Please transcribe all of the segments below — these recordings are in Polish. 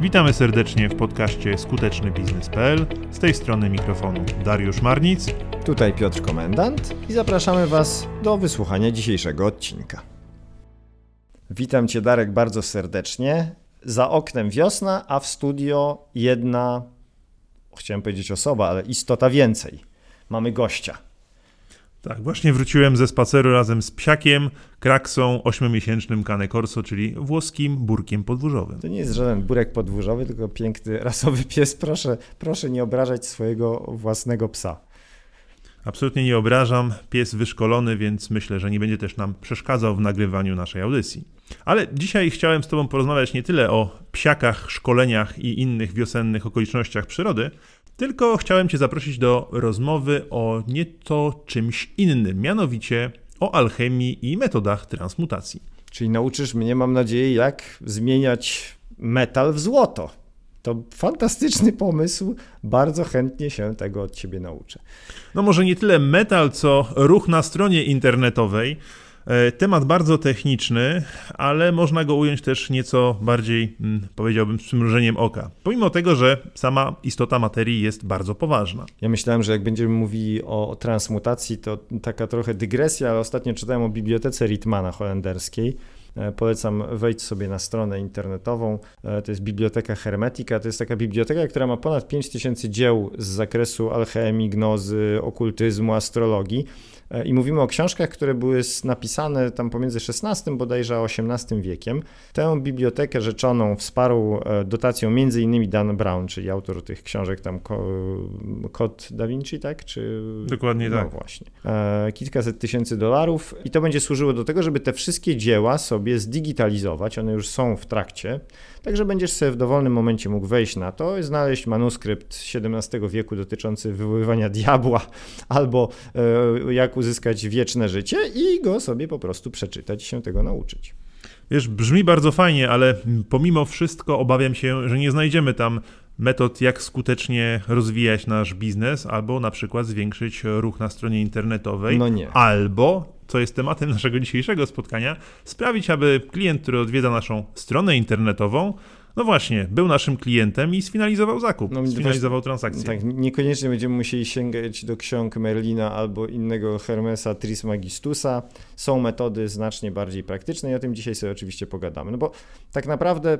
Witamy serdecznie w podcaście skutecznybiznes.pl. Z tej strony mikrofonu Dariusz Marnic. Tutaj Piotr Komendant i zapraszamy Was do wysłuchania dzisiejszego odcinka. Witam Cię Darek bardzo serdecznie. Za oknem wiosna, a w studio jedna, chciałem powiedzieć osoba, ale istota więcej. Mamy gościa. Tak, właśnie wróciłem ze spaceru razem z psiakiem, kraksą, ośmiomiesięcznym Cane Corso, czyli włoskim burkiem podwórzowym. To nie jest żaden burek podwórzowy, tylko piękny rasowy pies. Proszę, proszę nie obrażać swojego własnego psa. Absolutnie nie obrażam. Pies wyszkolony, więc myślę, że nie będzie też nam przeszkadzał w nagrywaniu naszej audycji. Ale dzisiaj chciałem z Tobą porozmawiać nie tyle o psiakach, szkoleniach i innych wiosennych okolicznościach przyrody, tylko chciałem Cię zaprosić do rozmowy o nieco czymś innym, mianowicie o alchemii i metodach transmutacji. Czyli nauczysz mnie, mam nadzieję, jak zmieniać metal w złoto. To fantastyczny pomysł. Bardzo chętnie się tego od Ciebie nauczę. No może nie tyle metal, co ruch na stronie internetowej. E, temat bardzo techniczny, ale można go ująć też nieco bardziej, mm, powiedziałbym, z przymrużeniem oka. Pomimo tego, że sama istota materii jest bardzo poważna. Ja myślałem, że jak będziemy mówili o transmutacji, to taka trochę dygresja, ale ostatnio czytałem o bibliotece Ritmana holenderskiej. E, polecam wejść sobie na stronę internetową. E, to jest Biblioteka Hermetika. To jest taka biblioteka, która ma ponad 5000 dzieł z zakresu alchemii, gnozy, okultyzmu, astrologii. E, I mówimy o książkach, które były napisane tam pomiędzy XVI bodajże a XVIII wiekiem. Tę bibliotekę rzeczoną wsparł e, dotacją m.in. Dan Brown, czyli autor tych książek tam Kod Da Vinci, tak? Czy... Dokładnie no, tak. właśnie. E, kilkaset tysięcy dolarów i to będzie służyło do tego, żeby te wszystkie dzieła sobie zdigitalizować. One już są w trakcie. Także będziesz sobie w dowolnym momencie mógł wejść na to i znaleźć manuskrypt XVII wieku dotyczący wywoływania diabła albo e, jak uzyskać wieczne życie i go sobie po prostu przeczytać i się tego nauczyć. Wiesz, brzmi bardzo fajnie, ale pomimo wszystko obawiam się, że nie znajdziemy tam metod, jak skutecznie rozwijać nasz biznes, albo na przykład zwiększyć ruch na stronie internetowej. No nie. Albo, co jest tematem naszego dzisiejszego spotkania, sprawić, aby klient, który odwiedza naszą stronę internetową, no właśnie, był naszym klientem i sfinalizował zakup, no, sfinalizował transakcję. Tak, niekoniecznie będziemy musieli sięgać do ksiąg Merlina albo innego Hermesa Trismegistusa. Są metody znacznie bardziej praktyczne i o tym dzisiaj sobie oczywiście pogadamy. No bo tak naprawdę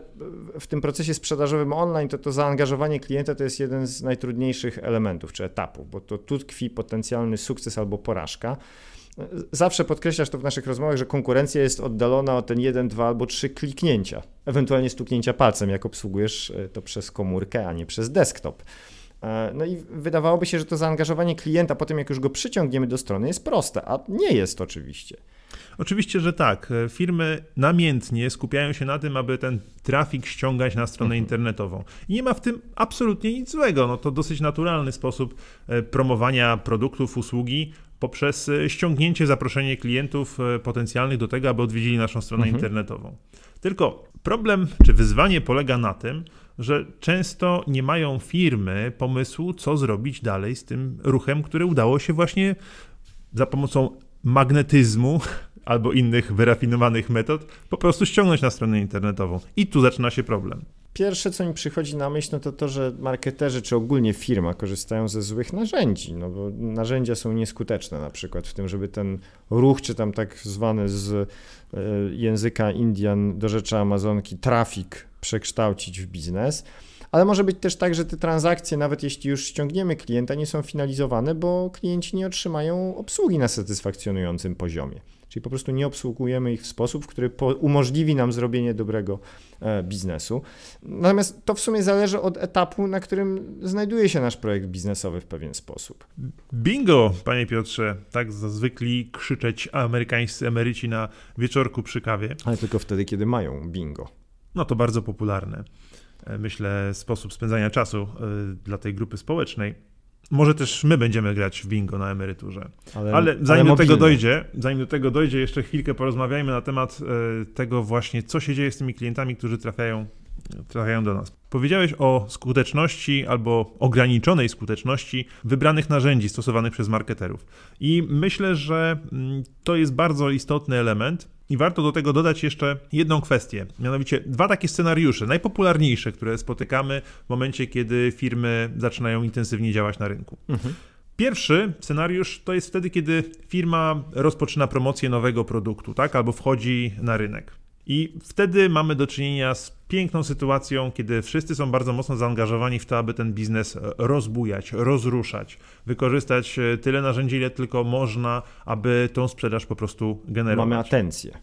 w tym procesie sprzedażowym online to to zaangażowanie klienta to jest jeden z najtrudniejszych elementów czy etapów, bo to tu tkwi potencjalny sukces albo porażka. Zawsze podkreślasz to w naszych rozmowach, że konkurencja jest oddalona o ten jeden, dwa albo trzy kliknięcia, ewentualnie stuknięcia palcem, jak obsługujesz e, to przez komórkę, a nie przez desktop. E, no i wydawałoby się, że to zaangażowanie klienta po tym, jak już go przyciągniemy do strony, jest proste, a nie jest oczywiście. Oczywiście, że tak. E, firmy namiętnie skupiają się na tym, aby ten trafik ściągać na stronę mhm. internetową. I nie ma w tym absolutnie nic złego. No to dosyć naturalny sposób promowania produktów, usługi, poprzez e, ściągnięcie, zaproszenie klientów e, potencjalnych do tego, aby odwiedzili naszą stronę mhm. internetową. Tylko problem czy wyzwanie polega na tym, że często nie mają firmy pomysłu, co zrobić dalej z tym ruchem, który udało się właśnie za pomocą magnetyzmu albo innych wyrafinowanych metod po prostu ściągnąć na stronę internetową. I tu zaczyna się problem. Pierwsze, co mi przychodzi na myśl, no to to, że marketerzy czy ogólnie firma korzystają ze złych narzędzi, no bo narzędzia są nieskuteczne na przykład w tym, żeby ten ruch, czy tam tak zwany z e, języka Indian do rzeczy Amazonki trafik przekształcić w biznes. Ale może być też tak, że te transakcje, nawet jeśli już ściągniemy klienta, nie są finalizowane, bo klienci nie otrzymają obsługi na satysfakcjonującym poziomie. Czyli po prostu nie obsługujemy ich w sposób, który umożliwi nam zrobienie dobrego e, biznesu. Natomiast to w sumie zależy od etapu, na którym znajduje się nasz projekt biznesowy w pewien sposób. Bingo, panie Piotrze, tak zwykli krzyczeć amerykańscy emeryci na wieczorku przy kawie. Ale tylko wtedy, kiedy mają bingo. No to bardzo popularne, myślę, sposób spędzania czasu e, dla tej grupy społecznej. Może też my będziemy grać w bingo na emeryturze. Ale, ale zanim ale do tego dojdzie, zanim do tego dojdzie, jeszcze chwilkę porozmawiajmy na temat e, tego właśnie, co się dzieje z tymi klientami, którzy trafiają, trafiają do nas. Powiedziałeś o skuteczności albo ograniczonej skuteczności wybranych narzędzi stosowanych przez marketerów. I myślę, że mm, to jest bardzo istotny element, I warto do tego dodać jeszcze jedną kwestię, mianowicie dwa takie scenariusze, najpopularniejsze, które spotykamy w momencie, kiedy firmy zaczynają intensywnie działać na rynku. Mhm. Pierwszy scenariusz to jest wtedy, kiedy firma rozpoczyna promocję nowego produktu, tak, albo wchodzi na rynek. I wtedy mamy do czynienia z piękną sytuacją, kiedy wszyscy są bardzo mocno zaangażowani w to, aby ten biznes rozbujać, rozruszać, wykorzystać e, tyle narzędzi, ile tylko można, aby tą sprzedaż po prostu generować. Mamy atencję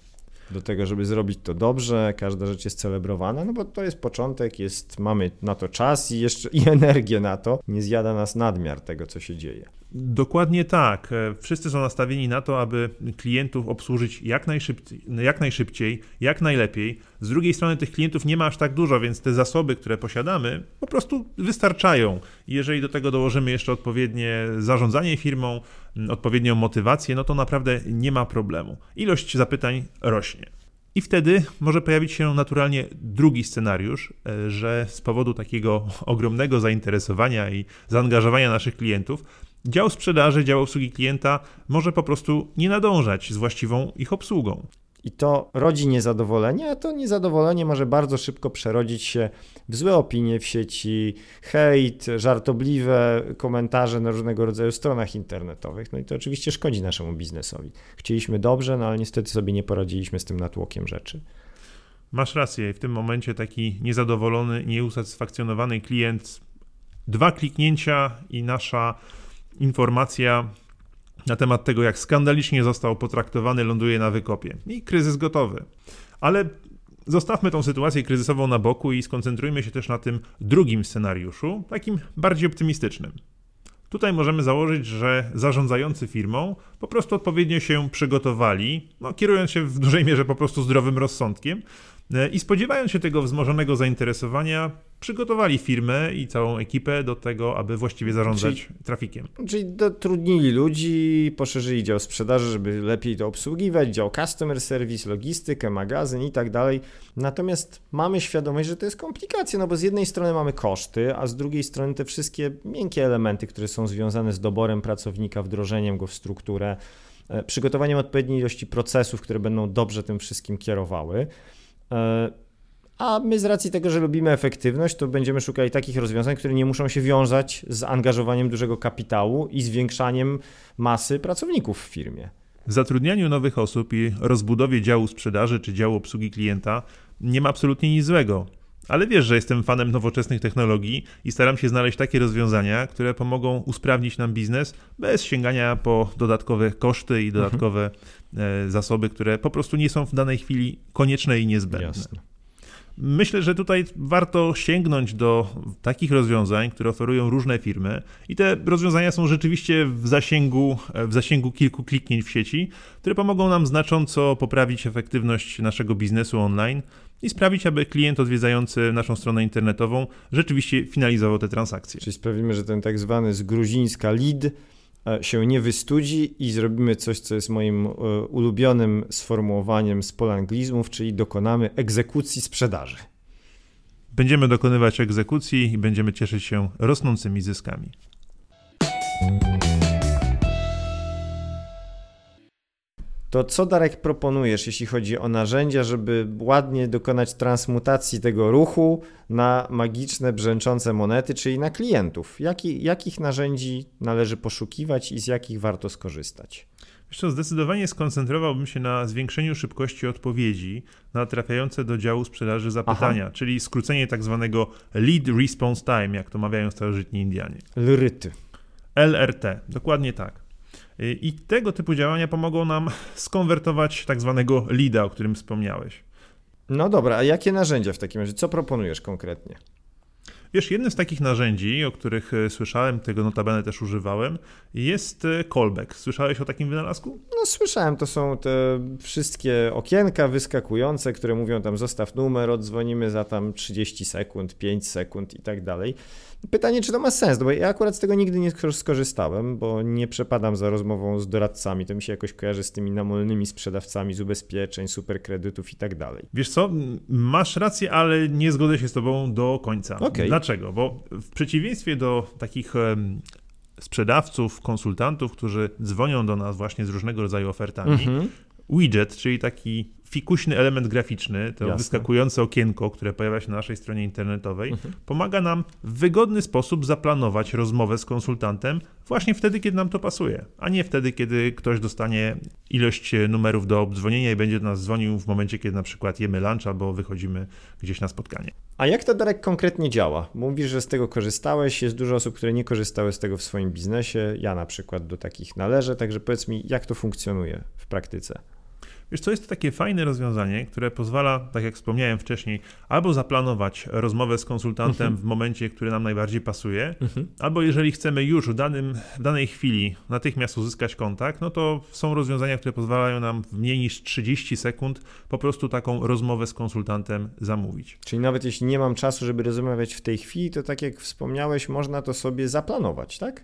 do tego, żeby zrobić to dobrze, każda rzecz jest celebrowana, no bo to jest początek, jest, mamy na to czas i jeszcze i energię na to, nie zjada nas nadmiar tego, co się dzieje. Dokładnie tak. E, wszyscy są nastawieni na to, aby klientów obsłużyć jak najszybciej, jak najszybciej, jak najlepiej. Z drugiej strony tych klientów nie ma aż tak dużo, więc te zasoby, które posiadamy, po prostu wystarczają. Jeżeli do tego dołożymy jeszcze odpowiednie zarządzanie firmą, odpowiednią motywację, no to naprawdę nie ma problemu. Ilość zapytań rośnie. I wtedy może pojawić się naturalnie drugi scenariusz, e, że z powodu takiego ogromnego zainteresowania i zaangażowania naszych klientów, dział sprzedaży, dział obsługi klienta może po prostu nie nadążać z właściwą ich obsługą. I to rodzi niezadowolenie, a to niezadowolenie może bardzo szybko przerodzić się w złe opinie w sieci, hejt, żartobliwe komentarze na różnego rodzaju stronach internetowych. No i to oczywiście szkodzi naszemu biznesowi. Chcieliśmy dobrze, no ale niestety sobie nie poradziliśmy z tym natłokiem rzeczy. Masz rację, w tym momencie taki niezadowolony, nieusatysfakcjonowany klient, dwa kliknięcia i nasza informacja na temat tego, jak skandalicznie został potraktowany, ląduje na wykopie. I kryzys gotowy. Ale zostawmy tą sytuację kryzysową na boku i skoncentrujmy się też na tym drugim scenariuszu, takim bardziej optymistycznym. Tutaj możemy założyć, że zarządzający firmą po prostu odpowiednio się przygotowali, no, kierując się w dużej mierze po prostu zdrowym rozsądkiem i spodziewając się tego wzmożonego zainteresowania, przygotowali firmę i całą ekipę do tego, aby właściwie zarządzać czyli, trafikiem. Czyli dotrudnili ludzi, poszerzyli dział sprzedaży, żeby lepiej to obsługiwać, dział customer service, logistykę, magazyn i tak dalej. Natomiast mamy świadomość, że to jest komplikacja, no bo z jednej strony mamy koszty, a z drugiej strony te wszystkie miękkie elementy, które są związane z doborem pracownika, wdrożeniem go w strukturę, e, przygotowaniem odpowiedniej ilości procesów, które będą dobrze tym wszystkim kierowały. E, a my z racji tego, że lubimy efektywność, to będziemy szukali takich rozwiązań, które nie muszą się wiązać z angażowaniem dużego kapitału i zwiększaniem masy pracowników w firmie. W zatrudnianiu nowych osób i rozbudowie działu sprzedaży czy działu obsługi klienta nie ma absolutnie nic złego. Ale wiesz, że jestem fanem nowoczesnych technologii i staram się znaleźć takie rozwiązania, które pomogą usprawnić nam biznes bez sięgania po dodatkowe koszty i dodatkowe mhm. zasoby, które po prostu nie są w danej chwili konieczne i niezbędne. Jasne. Myślę, że tutaj warto sięgnąć do takich rozwiązań, które oferują różne firmy i te rozwiązania są rzeczywiście w zasięgu, w zasięgu kilku kliknięć w sieci, które pomogą nam znacząco poprawić efektywność naszego biznesu online i sprawić, aby klient odwiedzający naszą stronę internetową rzeczywiście finalizował te transakcje. Czyli sprawimy, że ten tak zwany z gruzińska lead się nie wystudzi i zrobimy coś, co jest moim e, ulubionym sformułowaniem z polanglizmów, czyli dokonamy egzekucji sprzedaży. Będziemy dokonywać egzekucji i będziemy cieszyć się rosnącymi zyskami. To co Darek proponujesz, jeśli chodzi o narzędzia, żeby ładnie dokonać transmutacji tego ruchu na magiczne, brzęczące monety, czyli na klientów? Jaki, jakich narzędzi należy poszukiwać i z jakich warto skorzystać? Jeszcze zdecydowanie skoncentrowałbym się na zwiększeniu szybkości odpowiedzi na trafiające do działu sprzedaży zapytania, Aha. czyli skrócenie tak zwanego lead response time, jak to mawiają starożytni Indianie. LRT. LRT, dokładnie tak. I tego typu działania pomogą nam skonwertować tak zwanego leada, o którym wspomniałeś. No dobra, a jakie narzędzia w takim razie? Co proponujesz konkretnie? Wiesz, jednym z takich narzędzi, o których e, słyszałem, tego notabene też używałem, jest e, callback. Słyszałeś o takim wynalazku? No słyszałem, to są te wszystkie okienka wyskakujące, które mówią tam zostaw numer, odzwonimy za tam 30 sekund, 5 sekund i tak dalej. Pytanie, czy to ma sens, no bo ja akurat z tego nigdy nie skorzystałem, bo nie przepadam za rozmową z doradcami. To mi się jakoś kojarzy z tymi namolnymi sprzedawcami z ubezpieczeń, superkredytów i tak dalej. Wiesz co, masz rację, ale nie zgodzę się z tobą do końca. Okay. Dlaczego? Bo w przeciwieństwie do takich sprzedawców, konsultantów, którzy dzwonią do nas właśnie z różnego rodzaju ofertami, mm -hmm. widget, czyli taki fikuśny element graficzny, to Jasne. wyskakujące okienko, które pojawia się na naszej stronie internetowej, pomaga nam w wygodny sposób zaplanować rozmowę z konsultantem właśnie wtedy, kiedy nam to pasuje, a nie wtedy, kiedy ktoś dostanie ilość numerów do obdzwonienia i będzie do nas dzwonił w momencie, kiedy na przykład jemy lunch albo wychodzimy gdzieś na spotkanie. A jak to Darek konkretnie działa? Mówisz, że z tego korzystałeś, jest dużo osób, które nie korzystały z tego w swoim biznesie. Ja na przykład do takich należę, także powiedz mi, jak to funkcjonuje w praktyce? Wiesz co, jest to takie fajne rozwiązanie, które pozwala, tak jak wspomniałem wcześniej, albo zaplanować rozmowę z konsultantem Mhm. w momencie, który nam najbardziej pasuje, albo jeżeli chcemy już w, danym, w danej chwili natychmiast uzyskać kontakt, no to są rozwiązania, które pozwalają nam w mniej niż 30 sekund po prostu taką rozmowę z konsultantem zamówić. Czyli nawet jeśli nie mam czasu, żeby rozmawiać w tej chwili, to tak jak wspomniałeś, można to sobie zaplanować, tak?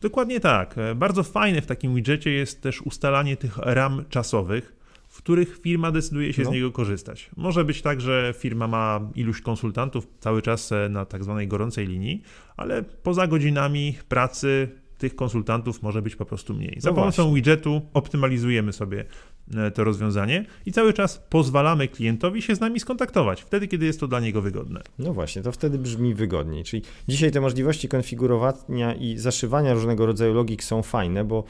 Dokładnie tak. E, Bardzo fajne w takim widgetie jest też ustalanie tych ram czasowych, w których firma decyduje się No. z niego korzystać. Może być tak, że firma ma iluś konsultantów cały czas e, na tak zwanej gorącej linii, ale poza godzinami pracy tych konsultantów może być po prostu mniej. Za No pomocą właśnie. widgetu optymalizujemy sobie e, to rozwiązanie i cały czas pozwalamy klientowi się z nami skontaktować, wtedy kiedy jest to dla niego wygodne. No właśnie, to wtedy brzmi wygodniej. Czyli dzisiaj te możliwości konfigurowania i zaszywania różnego rodzaju logik są fajne, bo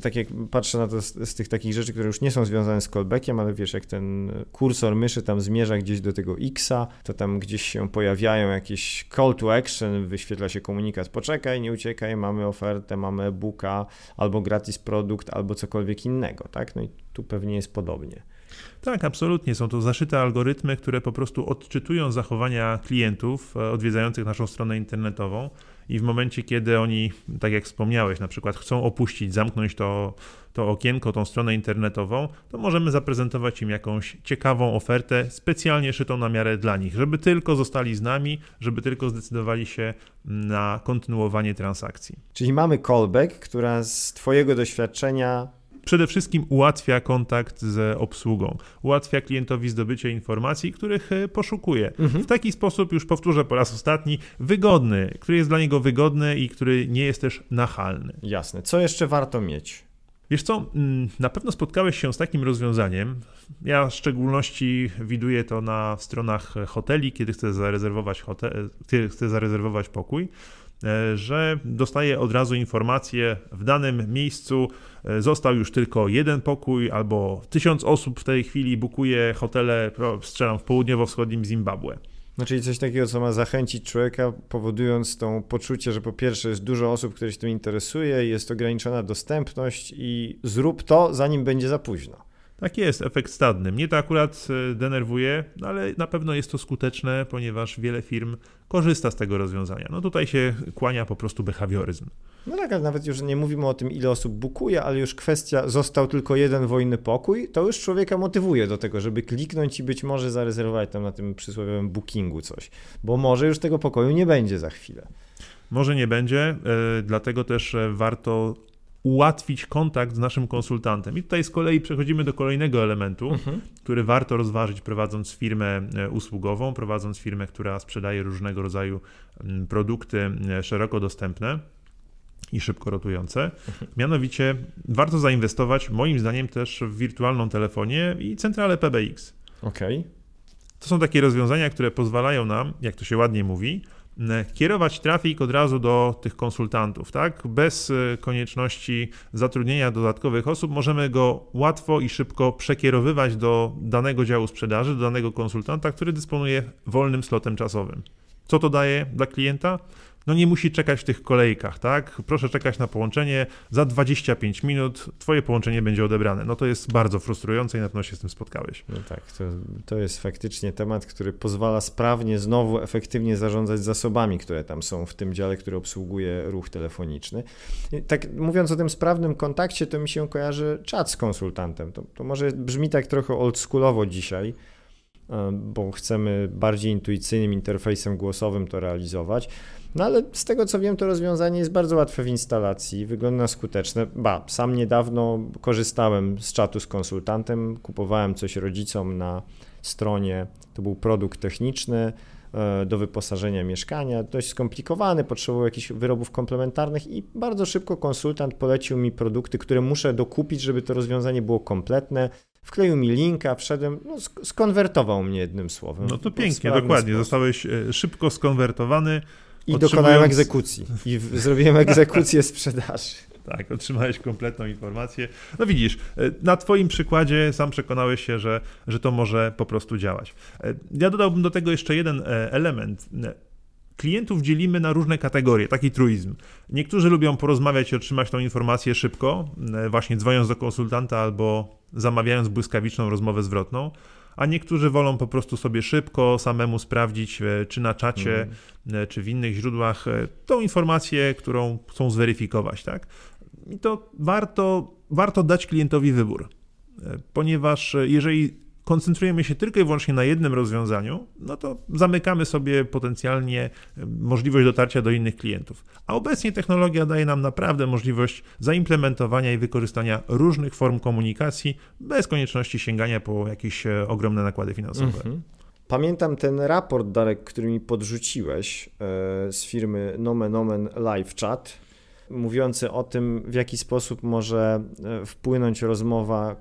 tak jak patrzę na to z, z, tych takich rzeczy, które już nie są związane z callbackiem, ale wiesz, jak ten kursor myszy tam zmierza gdzieś do tego Xa, to tam gdzieś się pojawiają jakieś call to action, wyświetla się komunikat, poczekaj, nie uciekaj, mamy ofertę, mamy e-booka, albo gratis produkt, albo cokolwiek innego, tak? No i tu pewnie jest podobnie. Tak, absolutnie. Są to zaszyte algorytmy, które po prostu odczytują zachowania klientów e, odwiedzających naszą stronę internetową i w momencie, kiedy oni, tak jak wspomniałeś, na przykład chcą opuścić, zamknąć to, to okienko, tą stronę internetową, to możemy zaprezentować im jakąś ciekawą ofertę, specjalnie szytą na miarę dla nich, żeby tylko zostali z nami, żeby tylko zdecydowali się na kontynuowanie transakcji. Czyli mamy callback, która z Twojego doświadczenia Przede wszystkim ułatwia kontakt z obsługą, ułatwia klientowi zdobycie informacji, których e, poszukuje. W taki sposób, już powtórzę po raz ostatni, wygodny, który jest dla niego wygodny i który nie jest też nachalny. Jasne. Co jeszcze warto mieć? Wiesz co, mm, na pewno spotkałeś się z takim rozwiązaniem. Ja w szczególności widuję to na stronach hoteli, kiedy chcę zarezerwować, hotel, kiedy chcę zarezerwować pokój, że dostaję od razu informację w danym miejscu e, został już tylko jeden pokój albo tysiąc osób w tej chwili bukuje hotele, strzelam w południowo-wschodnim Zimbabwe. No, czyli coś takiego, co ma zachęcić człowieka, powodując to poczucie, że po pierwsze jest dużo osób, które się tym interesuje, jest ograniczona dostępność i zrób to, zanim będzie za późno. Tak jest, efekt stadny. Mnie to akurat e, denerwuje, no ale na pewno jest to skuteczne, ponieważ wiele firm korzysta z tego rozwiązania. No tutaj się kłania po prostu behawioryzm. No tak, ale nawet już nie mówimy o tym, ile osób bukuje, ale już kwestia, został tylko jeden wolny pokój, to już człowieka motywuje do tego, żeby kliknąć i być może zarezerwować tam na tym przysłowiowym bookingu coś, bo może już tego pokoju nie będzie za chwilę. Może nie będzie, e, dlatego też e, warto ułatwić kontakt z naszym konsultantem. I tutaj z kolei przechodzimy do kolejnego elementu, który warto rozważyć prowadząc firmę e, usługową, prowadząc firmę, która sprzedaje różnego rodzaju mm, produkty e, szeroko dostępne i szybko rotujące. Mianowicie warto zainwestować moim zdaniem też w wirtualną telefonię i centralę PBX. Okej. To są takie rozwiązania, które pozwalają nam, jak to się ładnie mówi, kierować trafik od razu do tych konsultantów, tak? Bez e, konieczności zatrudnienia dodatkowych osób możemy go łatwo i szybko przekierowywać do danego działu sprzedaży, do danego konsultanta, który dysponuje wolnym slotem czasowym. Co to daje dla klienta? No nie musi czekać w tych kolejkach, tak? Proszę czekać na połączenie, za 25 minut twoje połączenie będzie odebrane. No to jest bardzo frustrujące i na pewno się z tym spotkałeś. No tak, to, to jest faktycznie temat, który pozwala sprawnie, znowu efektywnie zarządzać zasobami, które tam są w tym dziale, który obsługuje ruch telefoniczny. I tak mówiąc o tym sprawnym kontakcie, to mi się kojarzy czat z konsultantem. To, to może brzmi tak trochę oldschoolowo dzisiaj, bo chcemy bardziej intuicyjnym interfejsem głosowym to realizować. No ale z tego co wiem, to rozwiązanie jest bardzo łatwe w instalacji, wygląda skuteczne. Ba, sam niedawno korzystałem z czatu z konsultantem, kupowałem coś rodzicom na stronie, to był produkt techniczny, e, do wyposażenia mieszkania, dość skomplikowany, potrzebował jakichś wyrobów komplementarnych i bardzo szybko konsultant polecił mi produkty, które muszę dokupić, żeby to rozwiązanie było kompletne. Wkleił mi linka, wszedłem, no, skonwertował mnie jednym słowem. No to pięknie, dokładnie. Sposób. Zostałeś e, szybko skonwertowany. I otrzymując... dokonałem egzekucji. I zrobiłem egzekucję sprzedaży. Tak, otrzymałeś kompletną informację. No widzisz, e, na Twoim przykładzie sam przekonałeś się, że, że to może po prostu działać. E, ja dodałbym do tego jeszcze jeden e, element. Klientów dzielimy na różne kategorie, taki truizm. Niektórzy lubią porozmawiać i otrzymać tą informację szybko, właśnie dzwoniąc do konsultanta albo zamawiając błyskawiczną rozmowę zwrotną a niektórzy wolą po prostu sobie szybko samemu sprawdzić, czy na czacie, mm. czy w innych źródłach tą informację, którą chcą zweryfikować, tak? I to warto, warto dać klientowi wybór, ponieważ jeżeli koncentrujemy się tylko i wyłącznie na jednym rozwiązaniu, no to zamykamy sobie potencjalnie e, możliwość dotarcia do innych klientów. A obecnie technologia daje nam naprawdę możliwość zaimplementowania i wykorzystania różnych form komunikacji bez konieczności sięgania po jakieś e, ogromne nakłady finansowe. Mhm. Pamiętam ten raport, Darek, który mi podrzuciłeś e, z firmy Nomen Omen Live Chat mówiący o tym, w jaki sposób może e, wpłynąć rozmowa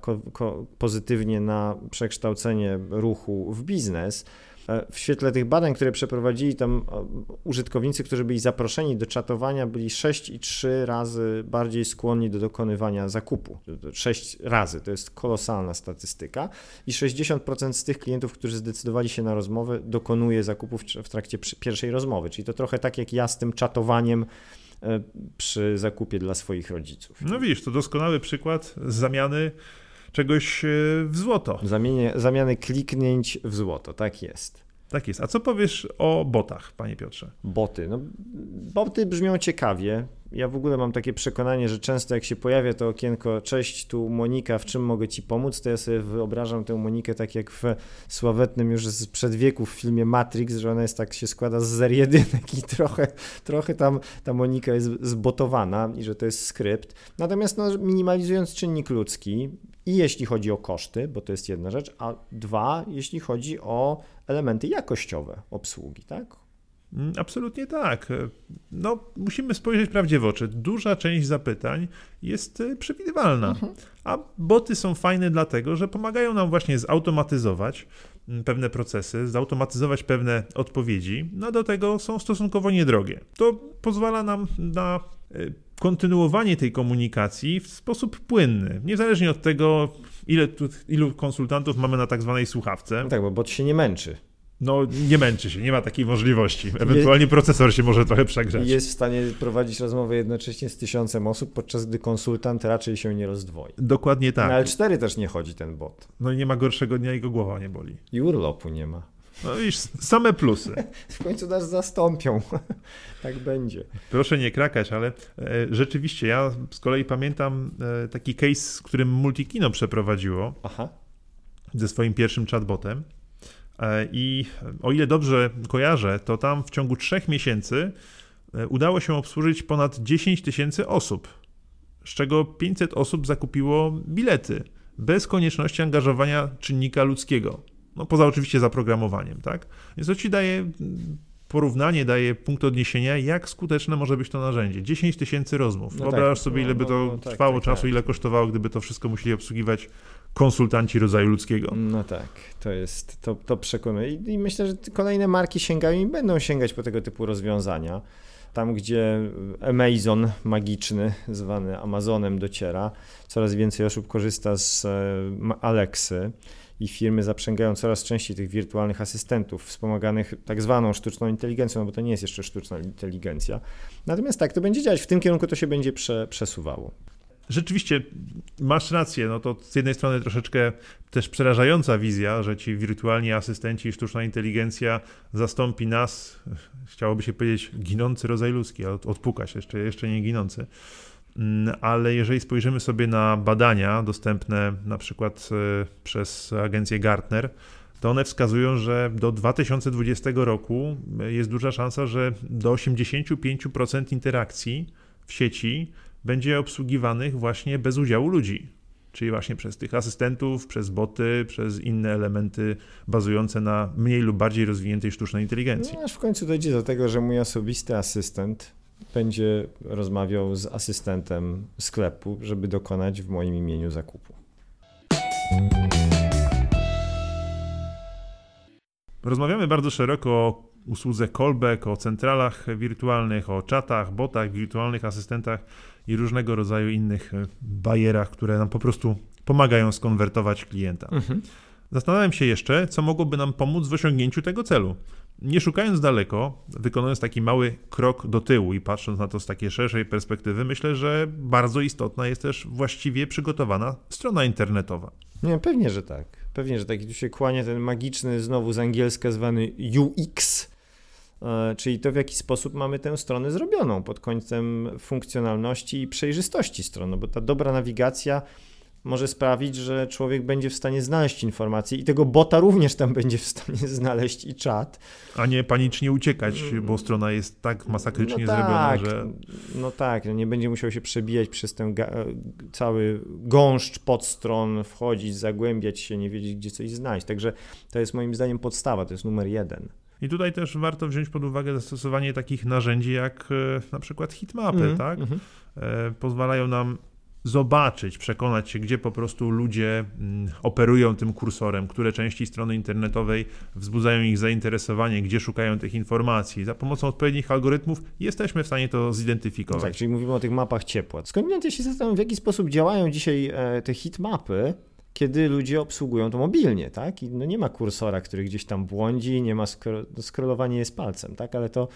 pozytywnie na przekształcenie ruchu w biznes. E, w świetle tych badań, które przeprowadzili, tam e, użytkownicy, którzy byli zaproszeni do czatowania, byli 6,3 razy bardziej skłonni do dokonywania zakupu. 6 razy, to jest kolosalna statystyka. I 60% z tych klientów, którzy zdecydowali się na rozmowę, dokonuje zakupów w trakcie pierwszej rozmowy. Czyli to trochę tak jak ja z tym czatowaniem przy zakupie dla swoich rodziców. No widzisz, to doskonały przykład zamiany czegoś e, w złoto. Zamienie, zamiany kliknięć w złoto, tak jest. Tak jest. A co powiesz o botach, panie Piotrze? Boty. No, boty brzmią ciekawie. Ja w ogóle mam takie przekonanie, że często jak się pojawia to okienko, cześć, tu Monika, w czym mogę ci pomóc, to ja sobie wyobrażam tę Monikę tak jak w sławetnym już z wieku w filmie Matrix, że ona jest tak, się składa z zer jedynek i trochę, trochę tam ta Monika jest zbotowana i że to jest skrypt. Natomiast no, minimalizując czynnik ludzki, i jeśli chodzi o koszty, bo to jest jedna rzecz, a dwa, jeśli chodzi o elementy jakościowe obsługi, tak? Mm, absolutnie tak. No, musimy spojrzeć prawdzie w oczy. Duża część zapytań jest e, przewidywalna, mhm. a boty są fajne dlatego, że pomagają nam właśnie zautomatyzować mm, pewne procesy, zautomatyzować pewne odpowiedzi, no do tego są stosunkowo niedrogie. To pozwala nam na e, kontynuowanie tej komunikacji w sposób płynny, niezależnie od tego, ile tu, ilu konsultantów mamy na tak zwanej słuchawce. No tak, bo bot się nie męczy. No, nie męczy się, nie ma takiej możliwości. Ewentualnie procesor się może trochę przegrzać. Jest w stanie prowadzić rozmowę jednocześnie z tysiącem osób, podczas gdy konsultant raczej się nie rozdwoi. Dokładnie tak. Na L4 też nie chodzi ten bot. No i nie ma gorszego dnia, jego głowa nie boli. I urlopu nie ma. No widzisz, same plusy. w końcu nas zastąpią. tak będzie. Proszę nie krakać, ale e, rzeczywiście ja z kolei pamiętam e, taki case, którym Multikino przeprowadziło Aha. ze swoim pierwszym chatbotem. E, I o ile dobrze kojarzę, to tam w ciągu trzech miesięcy udało się obsłużyć ponad 10 tysięcy osób, z czego 500 osób zakupiło bilety bez konieczności angażowania czynnika ludzkiego. No, poza oczywiście zaprogramowaniem, tak? Więc to ci daje porównanie, daje punkt odniesienia, jak skuteczne może być to narzędzie. 10 tysięcy rozmów. No Wyobraź tak, sobie, ile by no, to no, tak, trwało tak, czasu, tak. ile kosztowało, gdyby to wszystko musieli obsługiwać konsultanci rodzaju ludzkiego. No tak, to jest, to, to przekonuje. I, I myślę, że kolejne marki sięgają i będą sięgać po tego typu rozwiązania. Tam, gdzie Amazon magiczny, zwany Amazonem, dociera, coraz więcej osób korzysta z e, Alexy i firmy zaprzęgają coraz częściej tych wirtualnych asystentów wspomaganych tak zwaną sztuczną inteligencją, no bo to nie jest jeszcze sztuczna inteligencja. Natomiast tak, to będzie działać, w tym kierunku to się będzie prze, przesuwało. Rzeczywiście, masz rację, no to z jednej strony troszeczkę też przerażająca wizja, że ci wirtualni asystenci i sztuczna inteligencja zastąpi nas, chciałoby się powiedzieć, ginący rodzaj ludzki, odpukać, jeszcze, jeszcze nie ginący. Mm, ale jeżeli spojrzymy sobie na badania dostępne na przykład e, przez agencję Gartner, to one wskazują, że do 2020 roku e, jest duża szansa, że do 85% interakcji w sieci będzie obsługiwanych właśnie bez udziału ludzi. czyli właśnie przez tych asystentów, przez boty, przez inne elementy bazujące na mniej lub bardziej rozwiniętej sztucznej inteligencji. No, aż w końcu dojdzie do tego, że mój osobisty asystent będzie rozmawiał z asystentem sklepu, żeby dokonać w moim imieniu zakupu. Rozmawiamy bardzo szeroko o usłudze callback, o centralach wirtualnych, o czatach, botach, wirtualnych asystentach i różnego rodzaju innych e, barierach, które nam po prostu pomagają skonwertować klienta. Mhm. Zastanawiam się jeszcze, co mogłoby nam pomóc w osiągnięciu tego celu. Nie szukając daleko, wykonując taki mały krok do tyłu i patrząc na to z takiej szerszej perspektywy, myślę, że bardzo istotna jest też właściwie przygotowana strona internetowa. Nie, pewnie, że tak. Pewnie, że tak. Tu się kłania ten magiczny, znowu z angielska zwany UX, e, czyli to w jaki sposób mamy tę stronę zrobioną pod kątem funkcjonalności i przejrzystości strony, bo ta dobra nawigacja może sprawić, że człowiek będzie w stanie znaleźć informacje i tego bota również tam będzie w stanie znaleźć i czat. A nie panicznie uciekać, bo strona jest tak masakrycznie no zrobiona, tak, że... No tak, no nie będzie musiał się przebijać przez ten cały gąszcz podstron, wchodzić, zagłębiać się, nie wiedzieć, gdzie coś znaleźć. Także to jest moim zdaniem podstawa, to jest numer jeden. I tutaj też warto wziąć pod uwagę zastosowanie takich narzędzi jak e, na przykład hitmapy, mm, tak? Mm -hmm. Pozwalają nam zobaczyć, przekonać się, gdzie po prostu ludzie mm, operują tym kursorem, które części strony internetowej wzbudzają ich zainteresowanie, gdzie szukają tych informacji. Za pomocą odpowiednich algorytmów jesteśmy w stanie to zidentyfikować. tak, czyli mówimy o tych mapach ciepła. Skąd ja się zastanawiam, w jaki sposób działają dzisiaj e, te hitmapy, kiedy ludzie obsługują to mobilnie, tak? I no nie ma kursora, który gdzieś tam błądzi, nie ma skro no scrollowanie jest palcem, tak? Ale to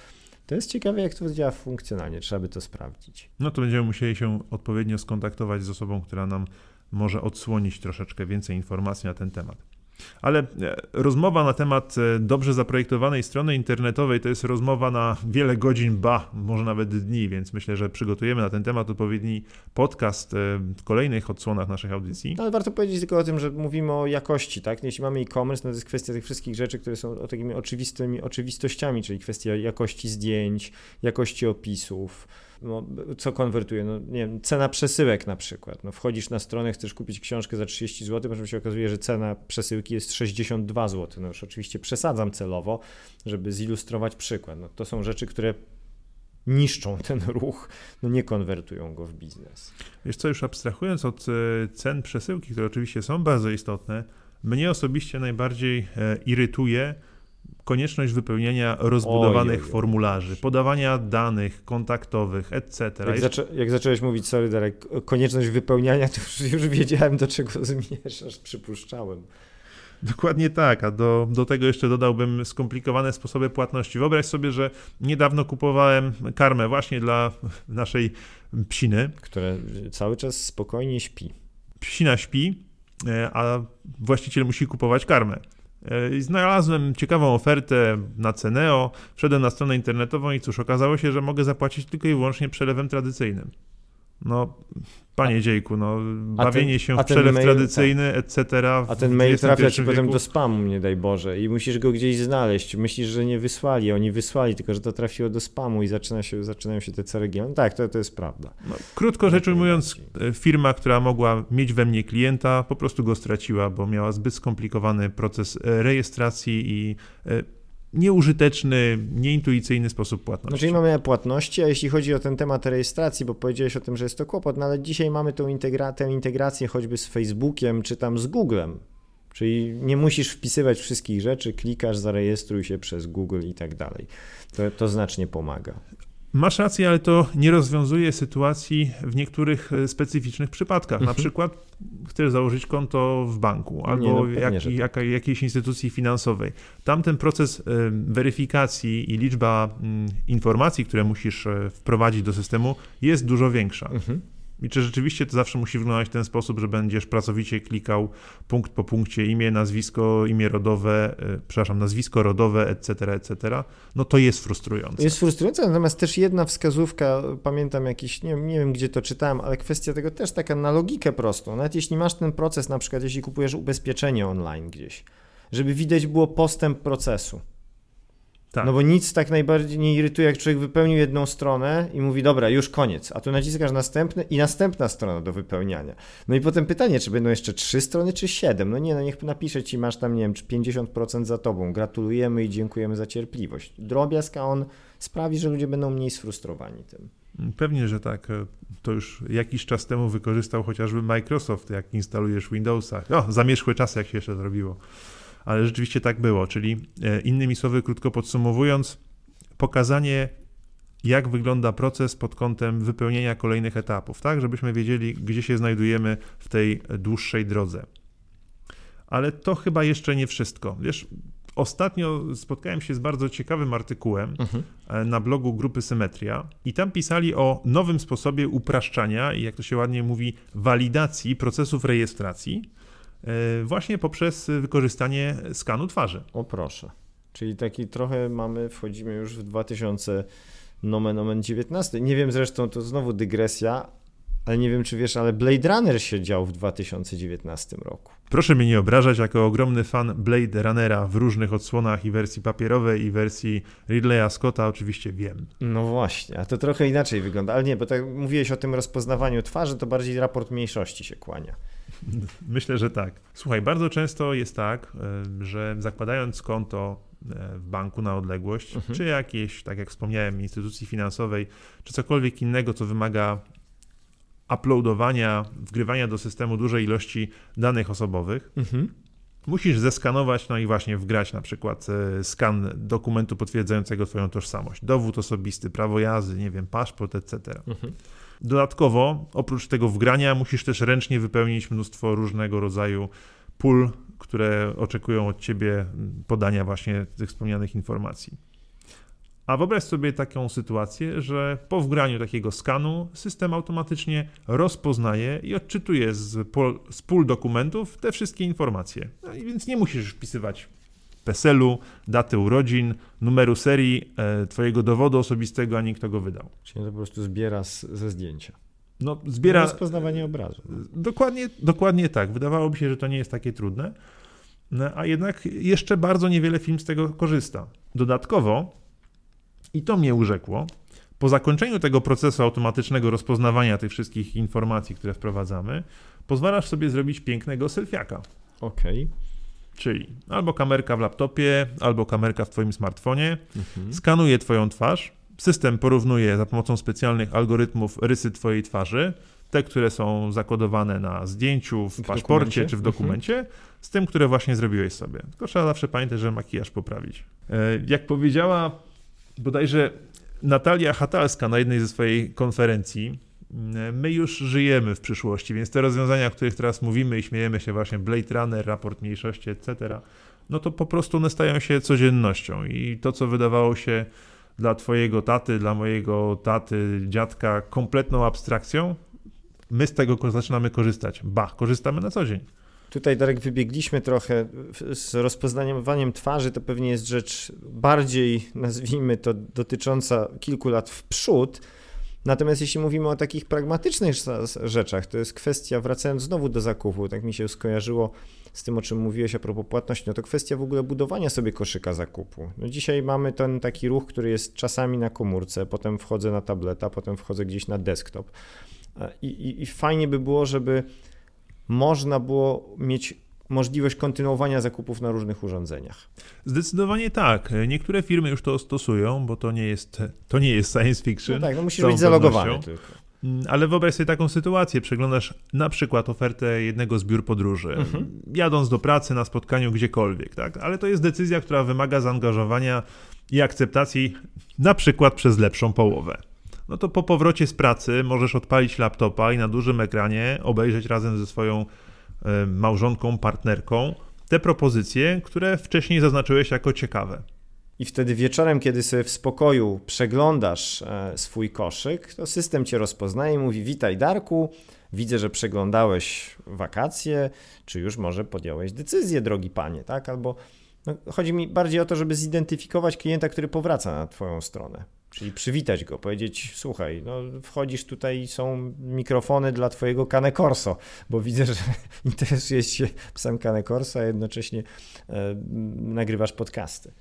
to jest ciekawe, jak to działa funkcjonalnie, trzeba by to sprawdzić. No to będziemy musieli się odpowiednio skontaktować z osobą, która nam może odsłonić troszeczkę więcej informacji na ten temat. Ale e, rozmowa na temat e, dobrze zaprojektowanej strony internetowej to jest rozmowa na wiele godzin, ba, może nawet dni, więc myślę, że przygotujemy na ten temat odpowiedni podcast e, w kolejnych odsłonach naszych audycji. No, ale warto powiedzieć tylko o tym, że mówimy o jakości, tak? Jeśli mamy e-commerce, no to jest kwestia tych wszystkich rzeczy, które są takimi oczywistymi oczywistościami, czyli kwestia jakości zdjęć, jakości opisów, no, co konwertuje? No, nie wiem, cena przesyłek na przykład. No, wchodzisz na stronę, chcesz kupić książkę za 30 zł, potem się okazuje, że cena przesyłki jest 62 zł. No już oczywiście przesadzam celowo, żeby zilustrować przykład. No, to są rzeczy, które niszczą ten ruch, no nie konwertują go w biznes. Wiesz co, już abstrahując od e, cen przesyłki, które oczywiście są bardzo istotne, mnie osobiście najbardziej e, irytuje konieczność wypełnienia rozbudowanych formularzy, podawania danych kontaktowych, etc. Jak, zaczę jak, zacząłeś mówić, sorry Darek, konieczność wypełniania, to już, już wiedziałem, do czego zmierzasz, przypuszczałem. Dokładnie tak, a do, do tego jeszcze dodałbym skomplikowane sposoby płatności. Wyobraź sobie, że niedawno kupowałem karmę właśnie dla naszej psiny. Które cały czas spokojnie śpi. Psina śpi, e, a właściciel musi kupować karmę. E, znalazłem ciekawą ofertę na Ceneo, wszedłem na stronę internetową i cóż, okazało się, że mogę zapłacić tylko i wyłącznie przelewem tradycyjnym. No, panie a, dziejku, no, bawienie ten, się w przelew mail, tradycyjny, tak. etc. A ten mail trafia ci potem do spamu, nie daj Boże, i musisz go gdzieś znaleźć. Myślisz, że nie wysłali, oni wysłali, tylko że to trafiło do spamu i zaczyna się, zaczynają się te ceregie. No tak, to, to jest prawda. No, krótko rzecz ujmując, e, firma, która mogła mieć we mnie klienta, po prostu go straciła, bo miała zbyt skomplikowany proces e, rejestracji i e, nieużyteczny, nieintuicyjny sposób płatności. No, czyli mamy płatności, a jeśli chodzi o ten temat rejestracji, bo powiedziałeś o tym, że jest to kłopot, no ale dzisiaj mamy tą integra tę integrację choćby z Facebookiem, czy tam z Googlem. Czyli nie musisz wpisywać wszystkich rzeczy, klikasz, zarejestruj się przez Google i tak dalej. To, to znacznie pomaga. Masz rację, ale to nie rozwiązuje sytuacji w niektórych e, specyficznych przypadkach. Na mhm. przykład chcesz założyć konto w banku albo no, jak, tak. jak, jakiejś instytucji finansowej. Tam ten proces e, weryfikacji i liczba mm, informacji, które musisz e, wprowadzić do systemu jest dużo większa. Mhm. I czy rzeczywiście to zawsze musi wyglądać w ten sposób, że będziesz pracowicie klikał punkt po punkcie imię, nazwisko, imię rodowe, yy, przepraszam, nazwisko rodowe, etc., etc., no to jest frustrujące. Jest frustrujące, natomiast też jedna wskazówka, pamiętam jakiś, nie, nie wiem gdzie to czytałem, ale kwestia tego też taka na logikę prostą. Nawet jeśli masz ten proces, na przykład jeśli kupujesz ubezpieczenie online gdzieś, żeby widać było postęp procesu. Tak. No bo nic tak najbardziej nie irytuje, jak człowiek wypełnił jedną stronę i mówi, dobra, już koniec, a tu naciskasz następny i następna strona do wypełniania. No i potem pytanie, czy będą jeszcze trzy strony, czy siedem? No nie, no niech napisze ci, masz tam, nie wiem, czy 50% za tobą, gratulujemy i dziękujemy za cierpliwość. Drobiazg, a on sprawi, że ludzie będą mniej sfrustrowani tym. Pewnie, że tak. To już jakiś czas temu wykorzystał chociażby Microsoft, jak instalujesz Windowsa. O, zamierzchłe czasy, jak się jeszcze zrobiło ale rzeczywiście tak było. Czyli e, innymi słowy, krótko podsumowując, pokazanie, jak wygląda proces pod kątem wypełnienia kolejnych etapów, tak, żebyśmy wiedzieli, gdzie się znajdujemy w tej dłuższej drodze. Ale to chyba jeszcze nie wszystko. Wiesz, ostatnio spotkałem się z bardzo ciekawym artykułem mhm. E, na blogu grupy Symetria i tam pisali o nowym sposobie upraszczania i jak to się ładnie mówi, walidacji procesów rejestracji właśnie poprzez wykorzystanie skanu twarzy. O proszę. Czyli taki trochę mamy, wchodzimy już w 2000 nomen omen 19. Nie wiem zresztą, to znowu dygresja, ale nie wiem czy wiesz, ale Blade Runner się dział w 2019 roku. Proszę mnie nie obrażać, jako ogromny fan Blade Runnera w różnych odsłonach i wersji papierowej i wersji Ridleya Scotta oczywiście wiem. No właśnie, a to trochę inaczej wygląda, ale nie, bo tak mówiłeś o tym rozpoznawaniu twarzy, to bardziej raport mniejszości się kłania. Myślę, że tak. Słuchaj, bardzo często jest tak, że zakładając konto e, w banku na odległość, mhm. czy jakieś, tak jak wspomniałem, instytucji finansowej, czy cokolwiek innego, co wymaga uploadowania, wgrywania do systemu dużej ilości danych osobowych, mhm. musisz zeskanować, no i właśnie wgrać na przykład e, skan dokumentu potwierdzającego Twoją tożsamość, dowód osobisty, prawo jazdy, nie wiem, paszport, etc. Mhm. Dodatkowo, oprócz tego wgrania, musisz też ręcznie wypełnić mnóstwo różnego rodzaju pól, które oczekują od ciebie podania właśnie tych wspomnianych informacji. A wyobraź sobie taką sytuację, że po wgraniu takiego skanu system automatycznie rozpoznaje i odczytuje z, pól, dokumentów te wszystkie informacje. No więc nie musisz wpisywać PESEL-u, daty urodzin, numeru serii e, twojego dowodu osobistego, ani kto go wydał. Czyli to po prostu zbiera z, ze zdjęcia. No, zbiera... Rozpoznawanie obrazu. Dokładnie, dokładnie tak. Wydawałoby się, że to nie jest takie trudne, no, a jednak jeszcze bardzo niewiele film z tego korzysta. Dodatkowo, i to mnie urzekło, po zakończeniu tego procesu automatycznego rozpoznawania tych wszystkich informacji, które wprowadzamy, pozwalasz sobie zrobić pięknego selfiaka. Okej. Okay. Czyli albo kamerka w laptopie, albo kamerka w Twoim smartfonie, mhm. skanuje Twoją twarz, system porównuje za pomocą specjalnych algorytmów rysy Twojej twarzy, te, które są zakodowane na zdjęciu, w, w paszporcie dokumencie? czy w mhm. dokumencie, mhm. z tym, które właśnie zrobiłeś sobie. Tylko trzeba zawsze pamiętać, że makijaż poprawić. E, jak powiedziała bodajże Natalia Hatalska na jednej ze swojej konferencji, my już żyjemy w przyszłości, więc te rozwiązania, o których teraz mówimy i śmiejemy się właśnie, Blade Runner, raport mniejszości, etc., no to po prostu one stają się codziennością i to, co wydawało się dla twojego taty, dla mojego taty, dziadka kompletną abstrakcją, my z tego zaczynamy korzystać. Ba, korzystamy na co dzień. Tutaj, Darek, wybiegliśmy trochę z rozpoznawaniem twarzy. To pewnie jest rzecz bardziej, nazwijmy to, dotycząca kilku lat w przód. Natomiast jeśli mówimy o takich pragmatycznych rzeczach, to jest kwestia, wracając znowu do zakupu, tak mi się skojarzyło z tym, o czym mówiłeś a propos płatności, no to kwestia w ogóle budowania sobie koszyka zakupu. No dzisiaj mamy ten taki ruch, który jest czasami na komórce, potem wchodzę na tableta, potem wchodzę gdzieś na desktop. I, i, i fajnie by było, żeby można było mieć możliwość kontynuowania zakupów na różnych urządzeniach. Zdecydowanie tak. Niektóre firmy już to stosują, bo to nie jest, to nie jest science fiction. No tak, no musisz być zalogowany tylko. Mm, ale wyobraź sobie taką sytuację. Przeglądasz na przykład ofertę jednego z biur podróży, mhm. jadąc do pracy, na spotkaniu gdziekolwiek, tak? Ale to jest decyzja, która wymaga zaangażowania i akceptacji na przykład przez lepszą połowę. No to po powrocie z pracy możesz odpalić laptopa i na dużym ekranie obejrzeć razem ze swoją małżonką, partnerką te propozycje, które wcześniej zaznaczyłeś jako ciekawe. I wtedy wieczorem, kiedy sobie w spokoju przeglądasz e, swój koszyk, to system cię rozpoznaje i mówi: Witaj, Darku, widzę, że przeglądałeś wakacje, czy już może podjąłeś decyzję, drogi panie, tak? Albo no, chodzi mi bardziej o to, żeby zidentyfikować klienta, który powraca na Twoją stronę. Czyli przywitać go, powiedzieć, słuchaj, no wchodzisz tutaj, są mikrofony dla twojego Cane Corso, bo widzę, że interesujesz się psem Cane Corso, a jednocześnie e, nagrywasz podcasty.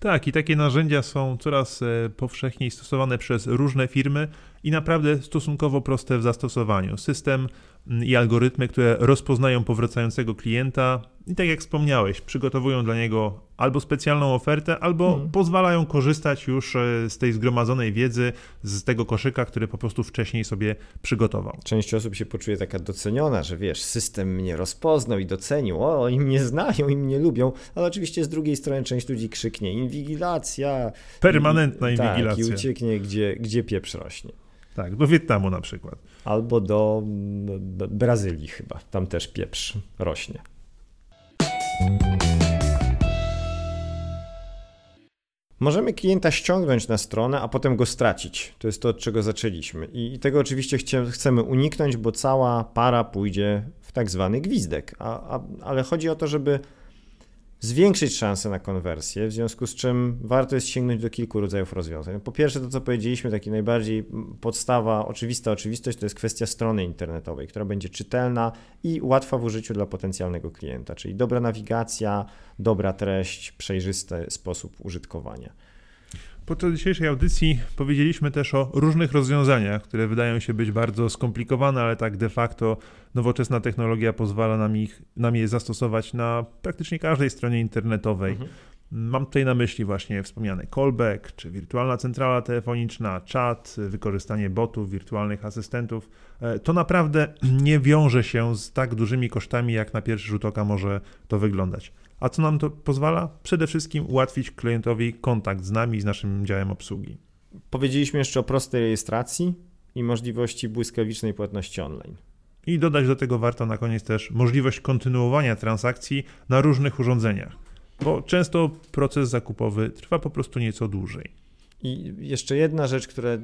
Tak, i takie narzędzia są coraz e, powszechniej stosowane przez różne firmy i naprawdę stosunkowo proste w zastosowaniu. System mm, i algorytmy, które rozpoznają powracającego klienta i tak jak wspomniałeś, przygotowują dla niego albo specjalną ofertę, albo hmm. pozwalają korzystać już e, z tej zgromadzonej wiedzy, z tego koszyka, który po prostu wcześniej sobie przygotował. Część osób się poczuje taka doceniona, że wiesz, system mnie rozpoznał i docenił, o, oni mnie znają i mnie lubią, ale oczywiście z drugiej strony część ludzi krzyknie inwigilacja. Permanentna inwigilacja. Tak, i ucieknie, gdzie, gdzie pieprz rośnie. Tak, do Wietnamu na przykład. Albo do Brazylii chyba, tam też pieprz rośnie. Możemy klienta ściągnąć na stronę, a potem go stracić. To jest to, od czego zaczęliśmy. I tego oczywiście chcemy uniknąć, bo cała para pójdzie w tak zwany gwizdek. A, a, ale chodzi o to, żeby zwiększyć szanse na konwersję, w związku z czym warto jest sięgnąć do kilku rodzajów rozwiązań. Po pierwsze, to co powiedzieliśmy, taki najbardziej podstawa, oczywista oczywistość, to jest kwestia strony internetowej, która będzie czytelna i łatwa w użyciu dla potencjalnego klienta, czyli dobra nawigacja, dobra treść, przejrzysty sposób użytkowania. Podczas dzisiejszej audycji powiedzieliśmy też o różnych rozwiązaniach, które wydają się być bardzo skomplikowane, ale tak de facto nowoczesna technologia pozwala nam, ich, nam je zastosować na praktycznie każdej stronie internetowej. Mhm. Mam tutaj na myśli właśnie wspomniany callback, czy wirtualna centrala telefoniczna, chat, wykorzystanie botów, wirtualnych asystentów. E, to naprawdę nie wiąże się z tak dużymi kosztami, jak na pierwszy rzut oka może to wyglądać. A co nam to pozwala? Przede wszystkim ułatwić klientowi kontakt z nami, z naszym działem obsługi. Powiedzieliśmy jeszcze o prostej rejestracji i możliwości błyskawicznej płatności online. I dodać do tego warto na koniec też możliwość kontynuowania transakcji na różnych urządzeniach, bo często proces zakupowy trwa po prostu nieco dłużej. I jeszcze jedna rzecz, która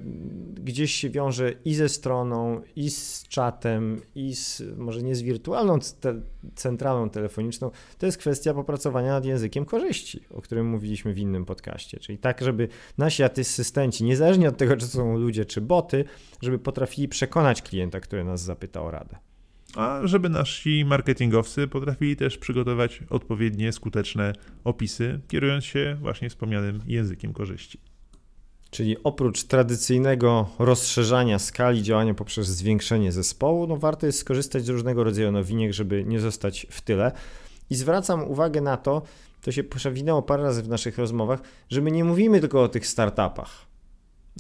gdzieś się wiąże i ze stroną, i z czatem, i z, może nie z wirtualną te, centralą telefoniczną, to jest kwestia popracowania nad językiem korzyści, o którym mówiliśmy w innym podcaście. Czyli tak, żeby nasi asystenci, niezależnie od tego, czy są ludzie, czy boty, żeby potrafili przekonać klienta, który nas zapyta o radę. A żeby nasi marketingowcy potrafili też przygotować odpowiednie, skuteczne opisy, kierując się właśnie wspomnianym językiem korzyści. Czyli oprócz tradycyjnego rozszerzania skali działania poprzez zwiększenie zespołu, no warto jest skorzystać z różnego rodzaju nowiniek, żeby nie zostać w tyle. I zwracam uwagę na to, to się przewinęło parę razy w naszych rozmowach, że my nie mówimy tylko o tych startupach.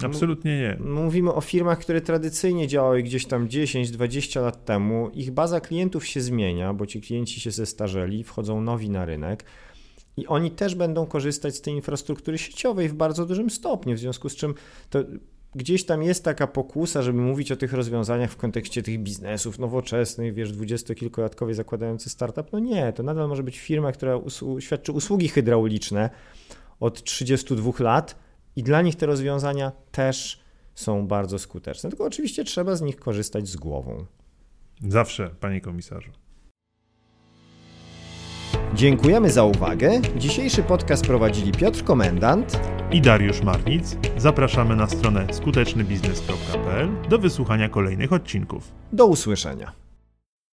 Absolutnie nie. Mówimy o firmach, które tradycyjnie działały gdzieś tam 10-20 lat temu. Ich baza klientów się zmienia, bo ci klienci się zestarzeli, wchodzą nowi na rynek. I oni też będą korzystać z tej infrastruktury sieciowej w bardzo dużym stopniu, w związku z czym to gdzieś tam jest taka pokusa, żeby mówić o tych rozwiązaniach w kontekście tych biznesów nowoczesnych, wiesz, dwudziestokilkulatkowej zakładający startup. No nie, to nadal może być firma, która świadczy usługi hydrauliczne od 32 lat i dla nich te rozwiązania też są bardzo skuteczne. Tylko oczywiście trzeba z nich korzystać z głową. Zawsze, panie komisarzu. Dziękujemy za uwagę. Dzisiejszy podcast prowadzili Piotr Komendant i Dariusz Marnic. Zapraszamy na stronę skutecznybiznes.pl do wysłuchania kolejnych odcinków. Do usłyszenia.